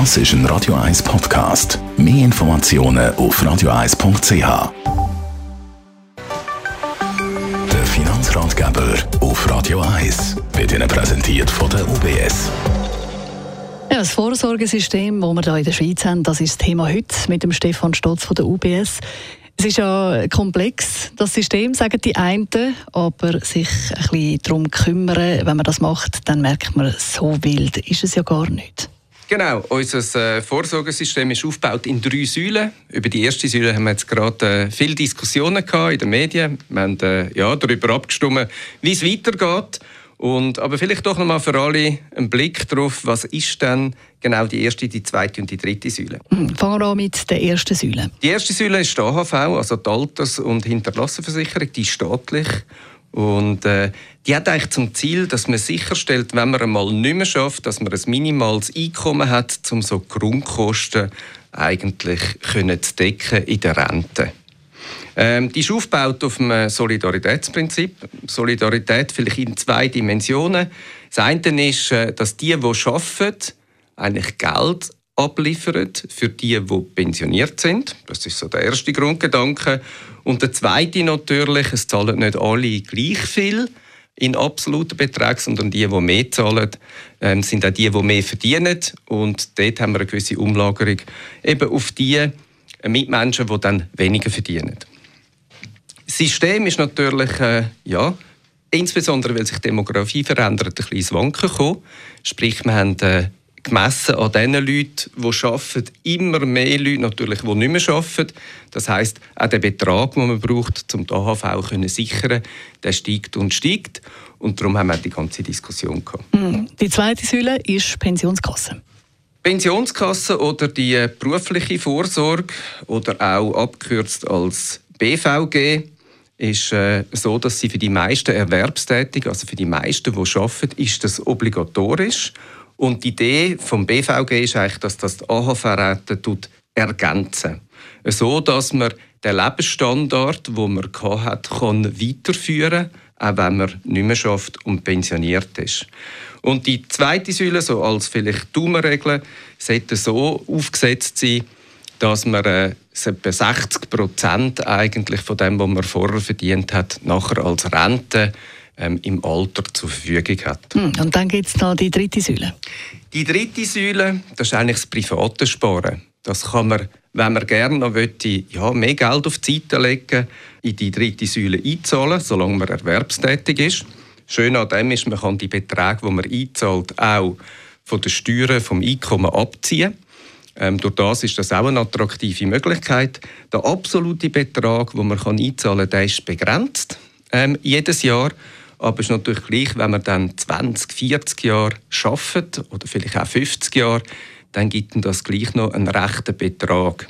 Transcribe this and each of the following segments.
Das ist ein Radio 1 Podcast. Mehr Informationen auf radio1.ch. Der Finanzratgeber auf Radio 1 wird Ihnen präsentiert von der UBS. Ja, das Vorsorgesystem, das wir hier in der Schweiz haben, das ist das Thema heute mit dem Stefan Stotz von der UBS. Es ist ja komplex, das System, sagen die einen, aber sich ein bisschen darum kümmern, wenn man das macht, dann merkt man, so wild ist es ja gar nicht. Genau, unser äh, Vorsorgesystem ist aufgebaut in drei Säulen. Über die erste Säule haben wir jetzt gerade äh, viele Diskussionen gehabt in den Medien. Wir haben äh, ja, darüber abgestimmt, wie es weitergeht. Und, aber vielleicht doch nochmal für alle einen Blick darauf, was ist denn genau die erste, die zweite und die dritte Säule. Hm, fangen wir an mit der ersten Säule. Die erste Säule ist die AHV, also die Alters- und Hinterlassenversicherung, die ist staatlich. Und äh, die hat eigentlich zum Ziel, dass man sicherstellt, wenn man einmal nicht mehr schafft, dass man ein minimales Einkommen hat, um so Grundkosten eigentlich können zu decken in der Rente. Ähm, die ist aufgebaut auf dem Solidaritätsprinzip. Solidarität vielleicht in zwei Dimensionen. Das eine ist, äh, dass die, die arbeiten, eigentlich Geld abliefern für die, die pensioniert sind. Das ist so der erste Grundgedanke. Und der zweite natürlich, es zahlen nicht alle gleich viel in absoluten Beträgen, sondern die, die mehr zahlen, ähm, sind auch die, die mehr verdienen. Und dort haben wir eine gewisse Umlagerung eben auf die Mitmenschen, die dann weniger verdienen. Das System ist natürlich, äh, ja, insbesondere weil sich die Demografie verändert, ein ins Wanken gekommen. Sprich, wir haben äh, gemessen an den Leuten, die arbeiten, immer mehr Leute natürlich, die nicht mehr arbeiten. Das heisst, auch der Betrag, den man braucht, um die AHV zu sichern, der steigt und steigt. Und darum haben wir die ganze Diskussion gehabt. Hm. Die zweite Säule ist Pensionskasse. Pensionskasse oder die berufliche Vorsorge oder auch abgekürzt als BVG ist äh, so, dass sie für die meisten Erwerbstätigen, also für die meisten, die arbeiten, ist das obligatorisch. Und die Idee vom BVG ist eigentlich, dass das die AHV-Rente ergänzen so dass man den Lebensstandard, den man hat, kann weiterführen kann, auch wenn man nicht mehr schafft und pensioniert ist. Und die zweite Säule, so als vielleicht Daumenregel, sollte so aufgesetzt sein, dass man äh, etwa 60 Prozent eigentlich von dem, was man vorher verdient hat, nachher als Rente ähm, im Alter zur Verfügung hat. Hm, und dann gibt es noch die dritte Säule. Die dritte Säule, das ist eigentlich das private Sparen. Das kann man, wenn man gerne noch möchte, ja, mehr Geld auf die Seite legen, in die dritte Säule einzahlen, solange man erwerbstätig ist. Schön an dem ist, man kann die Beträge, die man einzahlt, auch von den Steuern vom Einkommen abziehen. Ähm, durch das ist das auch eine attraktive Möglichkeit. Der absolute Betrag, den man einzahlen kann, der ist begrenzt ähm, jedes Jahr. Aber es ist natürlich gleich, wenn man dann 20, 40 Jahre arbeitet oder vielleicht auch 50 Jahre, dann gibt das gleich noch einen rechten Betrag.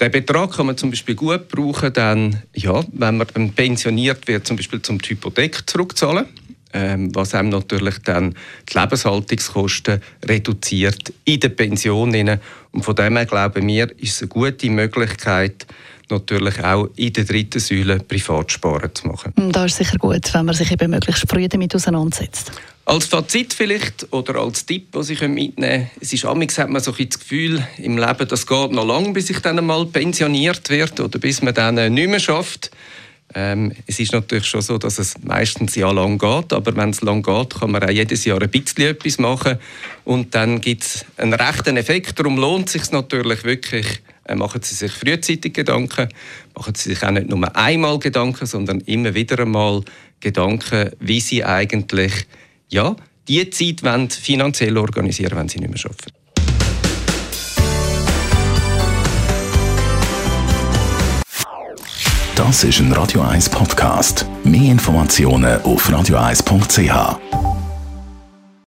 Den Betrag kann man zum Beispiel gut brauchen, dann, ja, wenn man pensioniert wird, zum Beispiel zum Hypothek zurückzahlen ähm, was einem natürlich dann die Lebenshaltungskosten reduziert in der Pension. Und von dem her glauben wir, ist es eine gute Möglichkeit, natürlich auch in der dritten Säule Privatsparen zu machen. Da ist sicher gut, wenn man sich eben möglichst früh damit auseinandersetzt. Als Fazit vielleicht oder als Tipp, was ich mitnehmen kann, es ist amigs hat man so ein das Gefühl im Leben, das geht noch lange, bis ich dann einmal pensioniert werde oder bis man dann äh, nicht mehr schafft. Ähm, es ist natürlich schon so, dass es meistens ja lang geht, aber wenn es lang geht, kann man auch jedes Jahr ein bisschen etwas machen und dann gibt es einen rechten Effekt. Darum lohnt es sich natürlich wirklich, machen Sie sich frühzeitig Gedanken, machen Sie sich auch nicht nur einmal Gedanken, sondern immer wieder einmal Gedanken, wie Sie eigentlich ja, die Zeit wollen finanziell organisieren, wenn Sie nicht mehr arbeiten. Das ist ein Radio 1 Podcast. Mehr Informationen auf radio1.ch.